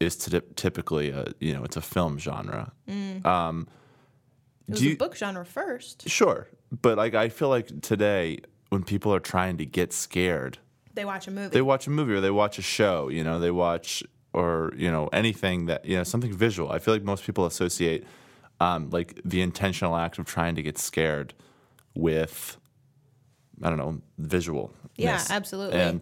Speaker 1: is ty- typically a you know it's a film genre.
Speaker 2: it was
Speaker 1: do
Speaker 2: a book genre first.
Speaker 1: Sure, but like I feel like today when people are trying to get scared,
Speaker 2: They watch a movie.
Speaker 1: they watch a movie or they watch a show you know they watch or you know anything that you know something visual i feel like most people associate um, like the intentional act of trying to get scared with i don't know visual
Speaker 2: Yeah, absolutely.
Speaker 1: and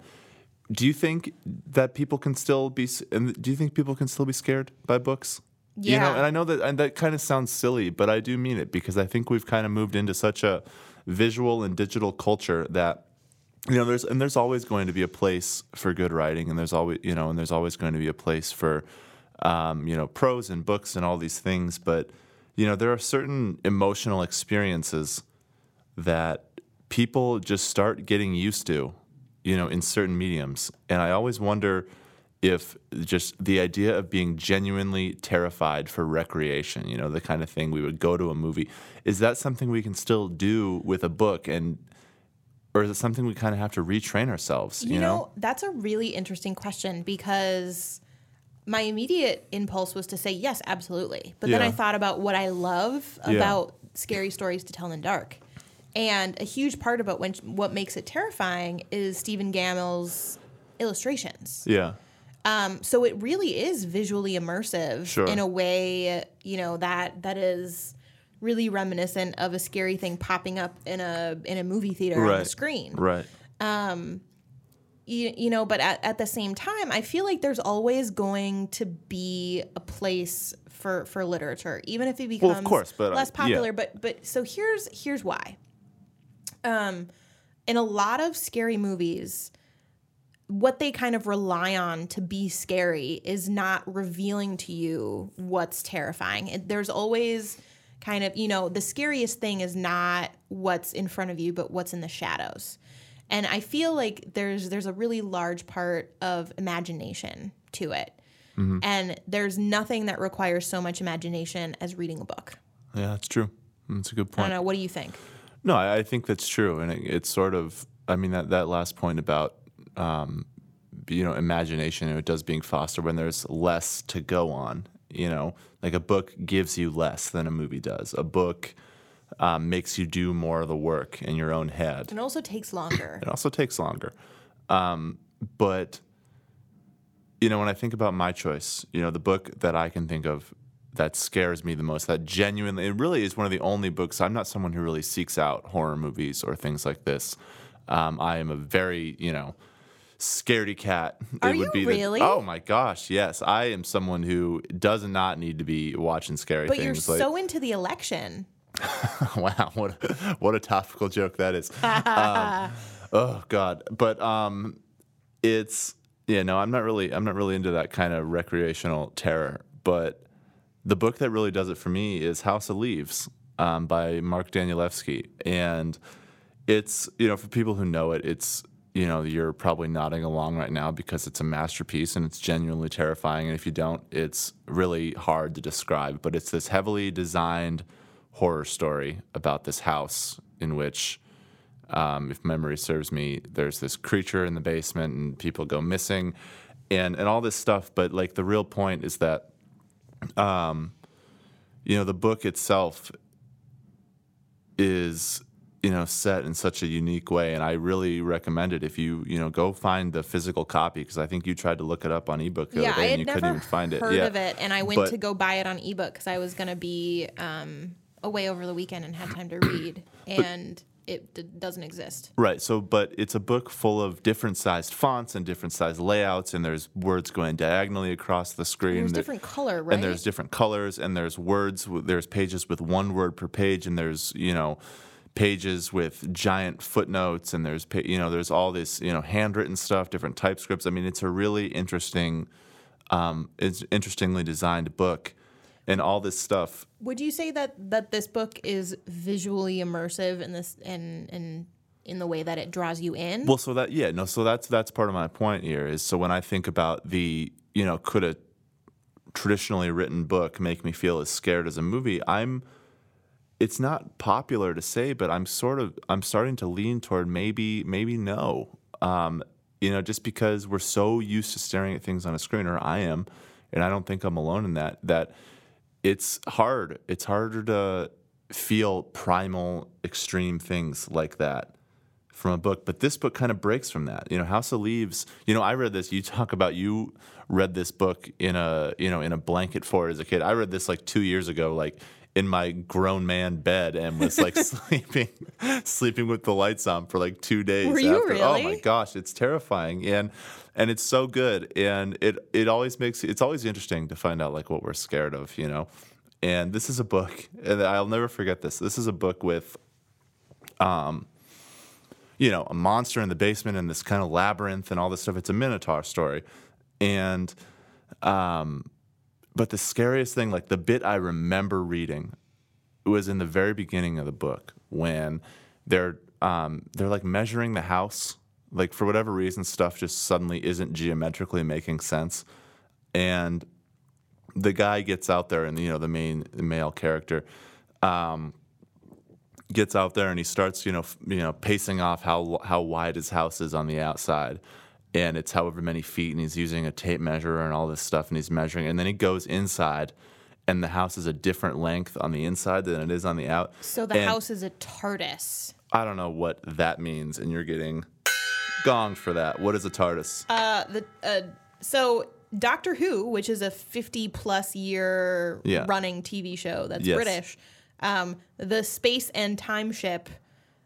Speaker 1: do you think that people can still be and do you think people can still be scared by books Yeah. you know and i know that and that kind of sounds silly but i do mean it because i think we've kind of moved into such a visual and digital culture that you know there's and there's always going to be a place for good writing and there's always you know and there's always going to be a place for um, you know prose and books and all these things but you know there are certain emotional experiences that people just start getting used to you know in certain mediums and i always wonder if just the idea of being genuinely terrified for recreation you know the kind of thing we would go to a movie is that something we can still do with a book and or is it something we kind of have to retrain ourselves? You,
Speaker 2: You know, that's a really interesting question because my immediate impulse was to say yes, absolutely. But then I thought about what I love
Speaker 1: Yeah.
Speaker 2: about scary stories to tell in dark. And a huge part about when, what makes it terrifying is Stephen Gammell's illustrations.
Speaker 1: Yeah.
Speaker 2: Um, so it really is visually immersive
Speaker 1: Sure.
Speaker 2: in a way, you know, that that is really reminiscent of a scary thing popping up in a in a movie theater on the
Speaker 1: Right.
Speaker 2: screen
Speaker 1: Right.
Speaker 2: You, you know but at, at the same time i feel like there's always going to be a place for for literature even if it becomes
Speaker 1: Well, of course, but, uh,
Speaker 2: less
Speaker 1: yeah.
Speaker 2: popular but but so here's here's why um in a lot of scary movies what they kind of rely on to be scary is not revealing to you what's terrifying. It, there's always kind of, you know, the scariest thing is not what's in front of you, but what's in the shadows. And I feel like there's there's a really large part of imagination to it. And there's nothing that requires so much imagination as reading a book.
Speaker 1: Yeah, that's true. That's a good
Speaker 2: I
Speaker 1: point.
Speaker 2: don't know. What do you think?
Speaker 1: No, I, I think that's true, and it, it's sort of. I mean that that last point about um, you know imagination and it does being fostered when there's less to go on. You know, like a book gives you less than a movie does. A book um, makes you do more of the work in your own head.
Speaker 2: It also takes longer.
Speaker 1: It also takes longer. Um, but, you know, when I think about my choice, you know, the book that I can think of that scares me the most, that genuinely, it really is one of the only books. I'm not someone who really seeks out horror movies or things like this. Um, I am a very, you know, scaredy cat.
Speaker 2: Are
Speaker 1: it would
Speaker 2: you
Speaker 1: be
Speaker 2: really?
Speaker 1: The, oh my gosh, yes. I am someone who does not need to be watching scary
Speaker 2: But you're
Speaker 1: things. like,
Speaker 2: so into the election.
Speaker 1: wow, what a, what a topical joke that is. um, oh God, but um, it's yeah. No, I'm not really. I'm not really into that kind of recreational terror. But the book that really does it for me is House of Leaves um, by Mark Danielewski, and it's you know for people who know it, it's you know you're probably nodding along right now because it's a masterpiece and it's genuinely terrifying. And if you don't, it's really hard to describe. But it's this heavily designed horror story about this house in which, um, if memory serves me, there's this creature in the basement and people go missing, and and all this stuff. But like the real point is that, um, you know, the book itself is you know set in such a unique way. And i really recommend it if you you know go find the physical copy because i think you tried to look it up on ebook the
Speaker 2: yeah,
Speaker 1: other
Speaker 2: I had
Speaker 1: and you
Speaker 2: never
Speaker 1: couldn't even find it.
Speaker 2: heard
Speaker 1: yeah
Speaker 2: of it, and I went
Speaker 1: But-
Speaker 2: to go buy it on ebook because I was going to be um, away over the weekend and had time to read, and it d- doesn't exist.
Speaker 1: Right. So, but it's a book full of different sized fonts and different sized layouts, and there's words going diagonally across the screen.
Speaker 2: There's
Speaker 1: There-
Speaker 2: different color, right?
Speaker 1: And there's different colors, and there's words. There's pages with one word per page, and there's you know pages with giant footnotes, and there's pa- you know there's all this you know handwritten stuff, different typescripts. I mean, it's a really interesting, um, it's interestingly designed book, and all this stuff.
Speaker 2: Would you say that that this book is visually immersive in this in in in the way that it draws you in?
Speaker 1: Well, so that yeah, no, so that's that's part of my point here is so when I think about the you know could a traditionally written book make me feel as scared as a movie? I'm it's not popular to say, but I'm sort of I'm starting to lean toward maybe maybe no. Um, you know, just because we're so used to staring at things on a screen, or I am, and I don't think I'm alone in that. That it's hard. It's harder to feel primal, extreme things like that from a book. But this book kind of breaks from that. You know, House of Leaves. You know, I read this. You talk about you read this book in a you know in a blanket fort as a kid. I read this like two years ago, like in my grown man bed, and was like sleeping sleeping with the lights on for like two days.
Speaker 2: Were you
Speaker 1: after. Oh my gosh, it's terrifying and. And it's so good, and it it always makes it's always interesting to find out like what we're scared of, you know. And this is a book, and I'll never forget this. This is a book with um you know, a monster in the basement and this kind of labyrinth and all this stuff. It's a Minotaur story. And, um, but the scariest thing, like the bit I remember reading, was in the very beginning of the book when they're, um, they're like measuring the house. Like for whatever reason, stuff just suddenly isn't geometrically making sense. And the guy gets out there, and you know, the main the male character, gets out there and he starts, you know, f- you know, pacing off how how wide his house is on the outside, and it's however many feet, and he's using a tape measure and all this stuff, and he's measuring, and then he goes inside, and the house is a different length on the inside than it is on the out.
Speaker 2: so the
Speaker 1: And
Speaker 2: house is a TARDIS.
Speaker 1: I don't know what that means, and you're getting gonged for that. What is a TARDIS?
Speaker 2: Uh, the uh, so Doctor Who, which is a 50 plus year
Speaker 1: Yeah.
Speaker 2: running TV show that's
Speaker 1: Yes.
Speaker 2: British, um, the space and time ship.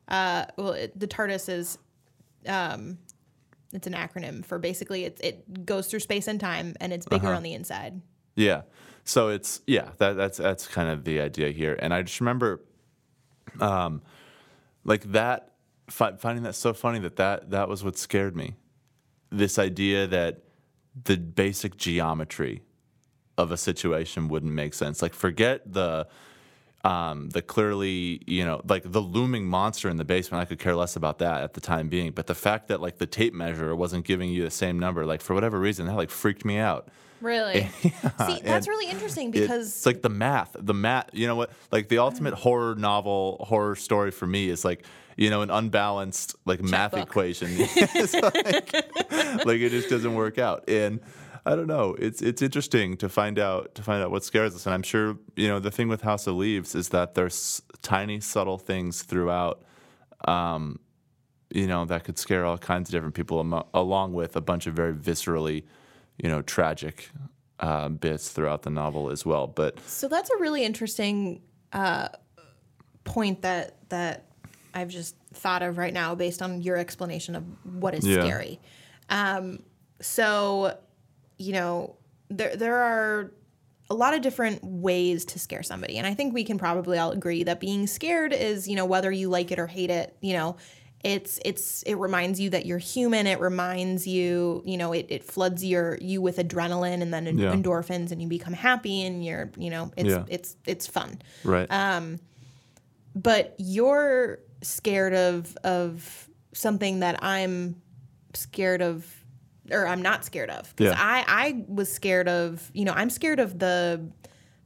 Speaker 2: Uh, well, it, the TARDIS is, um, it's an acronym for basically it, it goes through space and time and it's bigger on the inside.
Speaker 1: Yeah. So it's yeah, that that's that's kind of the idea here. And I just remember um like that fi- finding that so funny that, that that was what scared me. This idea that the basic geometry of a situation wouldn't make sense. Like forget the um, the clearly, you know, like the looming monster in the basement, I could care less about that at the time being. But the fact that like the tape measure wasn't giving you the same number, like for whatever reason, that like freaked me out.
Speaker 2: Really? See, that's really interesting
Speaker 1: It-
Speaker 2: because
Speaker 1: it's like the math, the math. You know what? Like the ultimate horror novel, horror story for me is like you know an unbalanced like math
Speaker 2: Checkbook.
Speaker 1: equation. It's like, like it just doesn't work out. And I don't know. It's it's interesting to find out to find out what scares us. And I'm sure you know the thing with House of Leaves is that there's tiny subtle things throughout. Um, you know that could scare all kinds of different people, along with a bunch of very viscerally, you know, tragic uh, bits throughout the novel as well. But
Speaker 2: So that's a really interesting uh, point that that I've just thought of right now, based on your explanation of what is
Speaker 1: Yeah.
Speaker 2: scary. Um, so, you know, there there are a lot of different ways to scare somebody, and I think we can probably all agree that being scared is, you know, whether you like it or hate it, you know. It's it's it reminds you that you're human. It reminds you, you know, it, it floods your you with adrenaline and then en-
Speaker 1: Yeah.
Speaker 2: endorphins, and you become happy, and you're, you know, it's
Speaker 1: Yeah.
Speaker 2: it's it's fun
Speaker 1: right, Um
Speaker 2: but you're scared of of something that I'm scared of or I'm not scared of because
Speaker 1: Yeah.
Speaker 2: I I was scared of you know I'm scared of the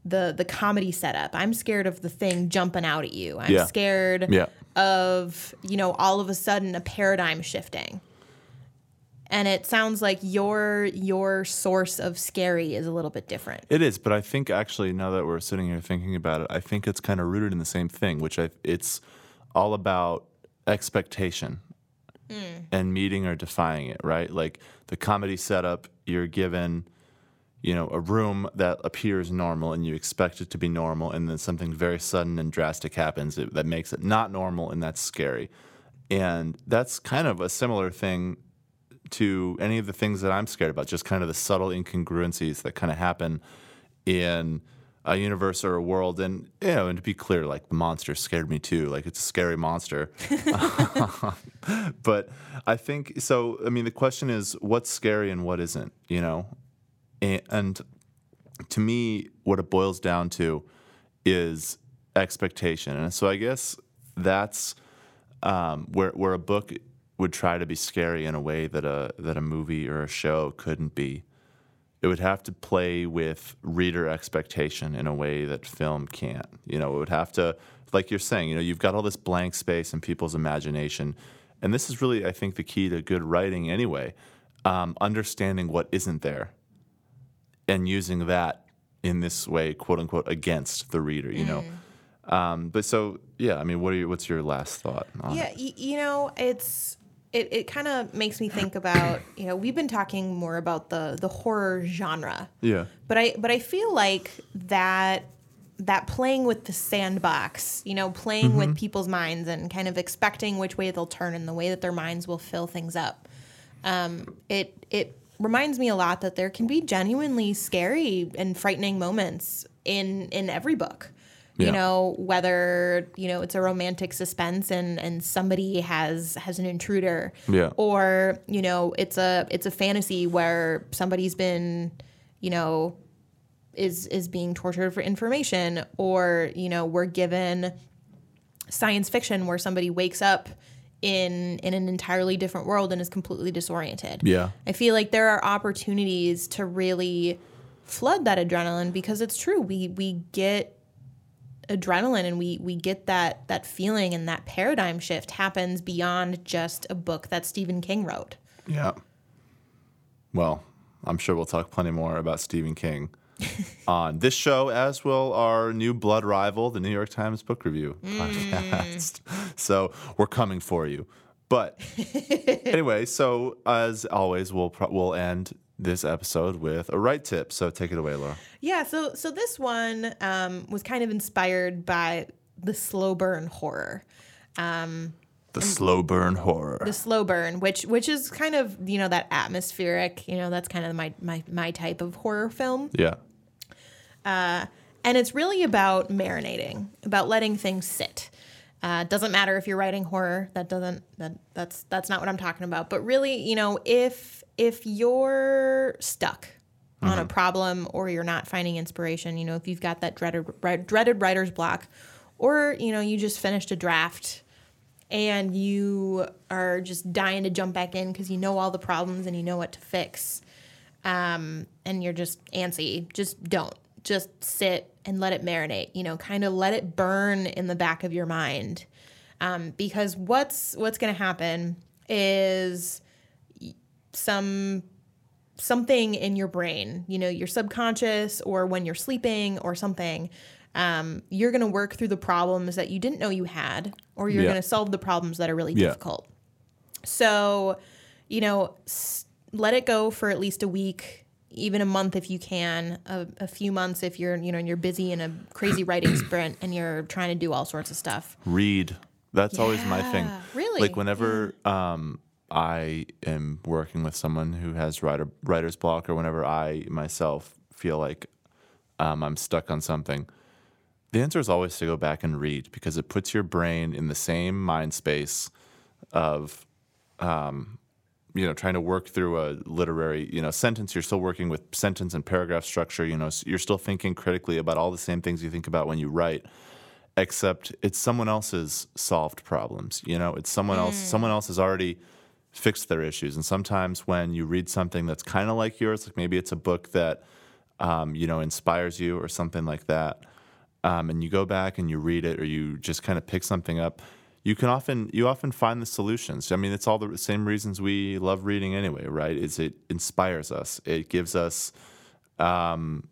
Speaker 2: the the comedy setup I'm scared of the thing jumping out at you I'm
Speaker 1: Yeah.
Speaker 2: scared
Speaker 1: yeah,
Speaker 2: of you know all of a sudden a paradigm shifting and it sounds like your your source of scary is a little bit different
Speaker 1: it is. But I think actually now that we're sitting here thinking about it, I think it's kind of rooted in the same thing, which I it's all about expectation Mm. and meeting or defying it, right? Like the comedy setup, you're given, you know, a room that appears normal and you expect it to be normal, and then something very sudden and drastic happens that makes it not normal, and that's scary. And that's kind of a similar thing to any of the things that I'm scared about, just kind of the subtle incongruencies that kind of happen in a universe or a world. And, you know, and to be clear, like the monster scared me too. Like it's a scary monster. but I think so. I mean, the question is what's scary and what isn't, you know? And, and to me, what it boils down to is expectation. And so I guess that's um, where, where a book would try to be scary in a way that a, that a movie or a show couldn't be. It would have to play with reader expectation in a way that film can't. You know, it would have to, like you're saying, you know, you've got all this blank space in people's imagination. And this is really, I think, the key to good writing anyway um, understanding what isn't there and using that in this way, quote unquote, against the reader, you know. Um, but so, yeah, I mean, what are your, what's your last thought on
Speaker 2: Yeah,
Speaker 1: it?
Speaker 2: y- you know, it's it, it kind of makes me think about you know we've been talking more about the the horror genre,
Speaker 1: Yeah.
Speaker 2: but I but I feel like that that playing with the sandbox, you know, playing with people's minds and kind of expecting which way they'll turn and the way that their minds will fill things up. Um, it it reminds me a lot that there can be genuinely scary and frightening moments in in every book.
Speaker 1: Yeah.
Speaker 2: You know, whether you know it's a romantic suspense and and somebody has has an intruder,
Speaker 1: Yeah.
Speaker 2: or you know it's a it's a fantasy where somebody's been, you know, is is being tortured for information, or you know we're given science fiction where somebody wakes up in in an entirely different world and is completely disoriented.
Speaker 1: Yeah.
Speaker 2: I feel like there are opportunities to really flood that adrenaline because it's true. We we get adrenaline and we we get that that feeling and that paradigm shift happens beyond just a book that Stephen King wrote.
Speaker 1: Yeah. Well, I'm sure we'll talk plenty more about Stephen King on this show, as will our new blood rival, the New York Times Book Review mm. podcast. So we're coming for you. But anyway, so as always, we'll pro- we'll end this episode with a right tip. So take it away, Laura.
Speaker 2: Yeah, so so this one um, was kind of inspired by the slow burn horror.
Speaker 1: Um, The slow burn horror.
Speaker 2: the slow burn which which is kind of you know that atmospheric you know that's kind of my my, my type of horror film
Speaker 1: yeah.
Speaker 2: Uh, and it's really about marinating about letting things sit uh, doesn't matter if you're writing horror that doesn't that that's that's not what i'm talking about. But really you know if if you're stuck on a problem or you're not finding inspiration you know if you've got that dreaded dreaded writer's block or you know you just finished a draft and you are just dying to jump back in because you know all the problems and you know what to fix um, and you're just antsy just don't just sit and let it marinate you know kind of let it burn in the back of your mind um, because what's what's going to happen is some something in your brain, you know, your subconscious or when you're sleeping or something, um, you're going to work through the problems that you didn't know you had, or you're
Speaker 1: Yeah.
Speaker 2: going to solve the problems that are really
Speaker 1: Yeah.
Speaker 2: difficult. So, you know, s- let it go for at least a week, even a month if you can, a, a few months if you're, you know, and you're busy in a crazy writing sprint and you're trying to do all sorts of stuff.
Speaker 1: read. That's always my thing.
Speaker 2: Really?
Speaker 1: Like whenever um, I am working with someone who has writer writer's block, or whenever I myself feel like um, I'm stuck on something, the answer is always to go back and read because it puts your brain in the same mind space of um, you know trying to work through a literary you know sentence you're still working with sentence and paragraph structure you know s- you're still thinking critically about all the same things you think about when you write except it's someone else's solved problems you know? It's someone else someone else has already fixed their issues and sometimes when you read something that's kind of like yours like maybe it's a book that um, you know inspires you or something like that um, and you go back and you read it or you just kind of pick something up you can often you often find the solutions. I mean it's all the same reasons we love reading anyway right? Is it inspires us. It gives us um,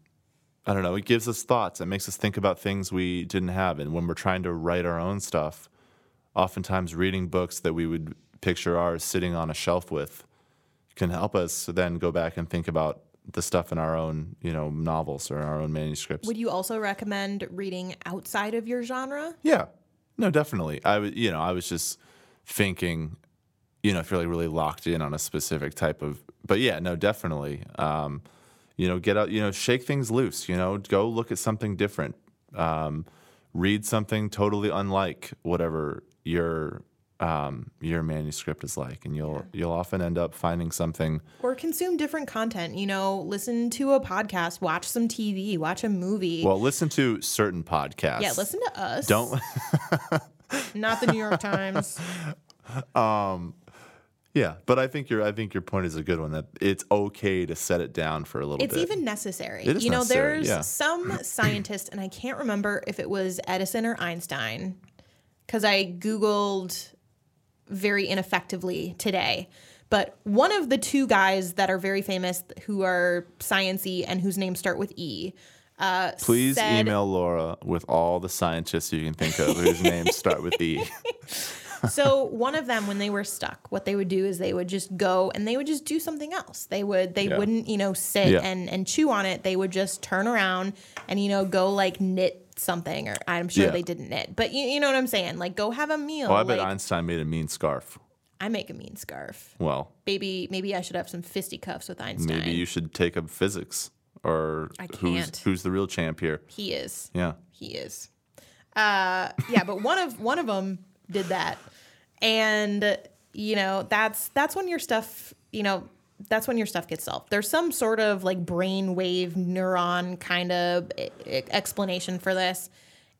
Speaker 1: i don't know it gives us thoughts. It makes us think about things we didn't have. And when we're trying to write our own stuff oftentimes reading books that we would picture ours sitting on a shelf with can help us then go back and think about the stuff in our own, you know, novels or our own manuscripts.
Speaker 2: Would you also recommend reading outside of your genre?
Speaker 1: Yeah, no, definitely. I was, you know, I was just thinking, you know, if you're like really locked in on a specific type of, but yeah, no, definitely. Um, you know, get out, you know, shake things loose. You know, go look at something different. Um, read something totally unlike whatever your um, your manuscript is like, and you'll you'll often end up finding something.
Speaker 2: Or consume different content. You know, listen to a podcast, watch some TV, watch a movie.
Speaker 1: Well, listen to certain podcasts.
Speaker 2: yeah, listen to us.
Speaker 1: Don't.
Speaker 2: Not the New York Times.
Speaker 1: Um, Yeah, but I think your I think your point is a good one. That it's okay to set it down for a little
Speaker 2: It's
Speaker 1: bit.
Speaker 2: It's even necessary.
Speaker 1: It is
Speaker 2: you know,
Speaker 1: necessary,
Speaker 2: there's
Speaker 1: yeah.
Speaker 2: some scientist, and I can't remember if it was Edison or Einstein, because I Googled very ineffectively today. But one of the two guys that are very famous who are sciency and whose names start with E. Uh,
Speaker 1: Please
Speaker 2: said-
Speaker 1: email Laura with all the scientists you can think of whose names start with E.
Speaker 2: so one of them when they were stuck what they would do is they would just go and they would just do something else they would they
Speaker 1: Yeah.
Speaker 2: wouldn't you know sit
Speaker 1: Yeah.
Speaker 2: and and chew on it they would just turn around and you know go like knit something or i'm sure
Speaker 1: Yeah.
Speaker 2: they didn't knit but you, you know what i'm saying like go have a meal
Speaker 1: Oh, I bet
Speaker 2: like,
Speaker 1: Einstein made a mean scarf.
Speaker 2: i make a mean scarf
Speaker 1: Well,
Speaker 2: maybe maybe i should have some fisticuffs with einstein
Speaker 1: maybe you should take up physics or
Speaker 2: I
Speaker 1: who's
Speaker 2: can't.
Speaker 1: who's the real champ here.
Speaker 2: he is
Speaker 1: Yeah.
Speaker 2: he is. Uh, yeah, but one of one of them did that, and you know that's that's when your stuff, you know, that's when your stuff gets solved. There's some sort of like brain wave neuron kind of explanation for this.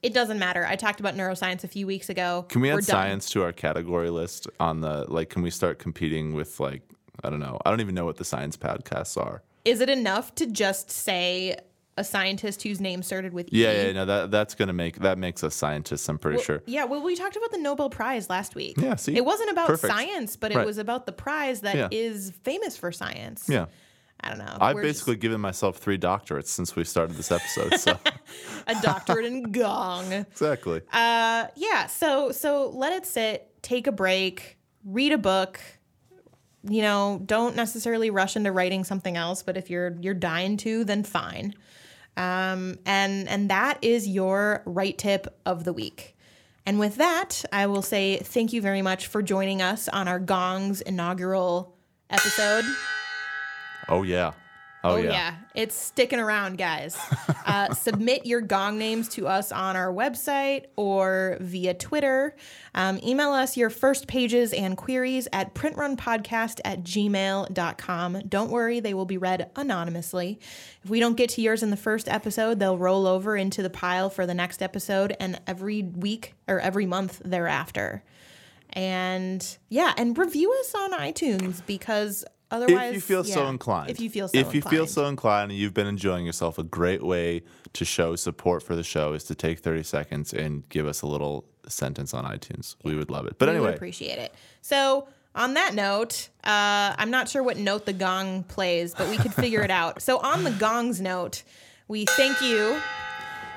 Speaker 2: It doesn't matter. I talked about neuroscience a few weeks ago.
Speaker 1: Can we add science to our category list on the like can we start competing with like I don't know. I don't even know what the science podcasts are.
Speaker 2: Is it enough to just say a scientist whose name started with E?
Speaker 1: Yeah, yeah, no, that that's gonna make that makes us scientists, I'm pretty sure.
Speaker 2: Yeah, well, we talked about the Nobel Prize last week.
Speaker 1: Yeah, see?
Speaker 2: It wasn't about
Speaker 1: Perfect.
Speaker 2: science, but it
Speaker 1: Right.
Speaker 2: was about the prize that is
Speaker 1: Yeah.
Speaker 2: famous for science.
Speaker 1: Yeah.
Speaker 2: I don't know.
Speaker 1: I've
Speaker 2: We're
Speaker 1: basically given myself three doctorates since we started this episode. So
Speaker 2: a doctorate in gong.
Speaker 1: exactly.
Speaker 2: Uh, yeah. So so let it sit. Take a break. Read a book. You know, don't necessarily rush into writing something else. But if you're you're dying to, then fine. Um, and and that is your right tip of the week. And with that, I will say thank you very much for joining us on our Gongs inaugural episode.
Speaker 1: Oh yeah. Oh,
Speaker 2: Oh,
Speaker 1: yeah.
Speaker 2: yeah. It's sticking around, guys. Uh, submit your gong names to us on our website or via Twitter. Um, email us your first pages and queries at printrunpodcast at gmail.com. Don't worry, they will be read anonymously. If we don't get to yours in the first episode, they'll roll over into the pile for the next episode and every week or every month thereafter. And yeah, and review us on iTunes because otherwise,
Speaker 1: If you feel so inclined.
Speaker 2: If you feel so
Speaker 1: If you feel
Speaker 2: inclined.
Speaker 1: so inclined and you've been enjoying yourself, a great way to show support for the show is to take 30 seconds and give us a little sentence on iTunes. We would love it. But
Speaker 2: we would
Speaker 1: anyway,
Speaker 2: appreciate it. So, on that note, uh, I'm not sure what note the gong plays, but we could figure it out. So, on the gong's note, we thank you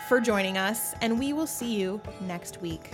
Speaker 2: for joining us, and we will see you next week.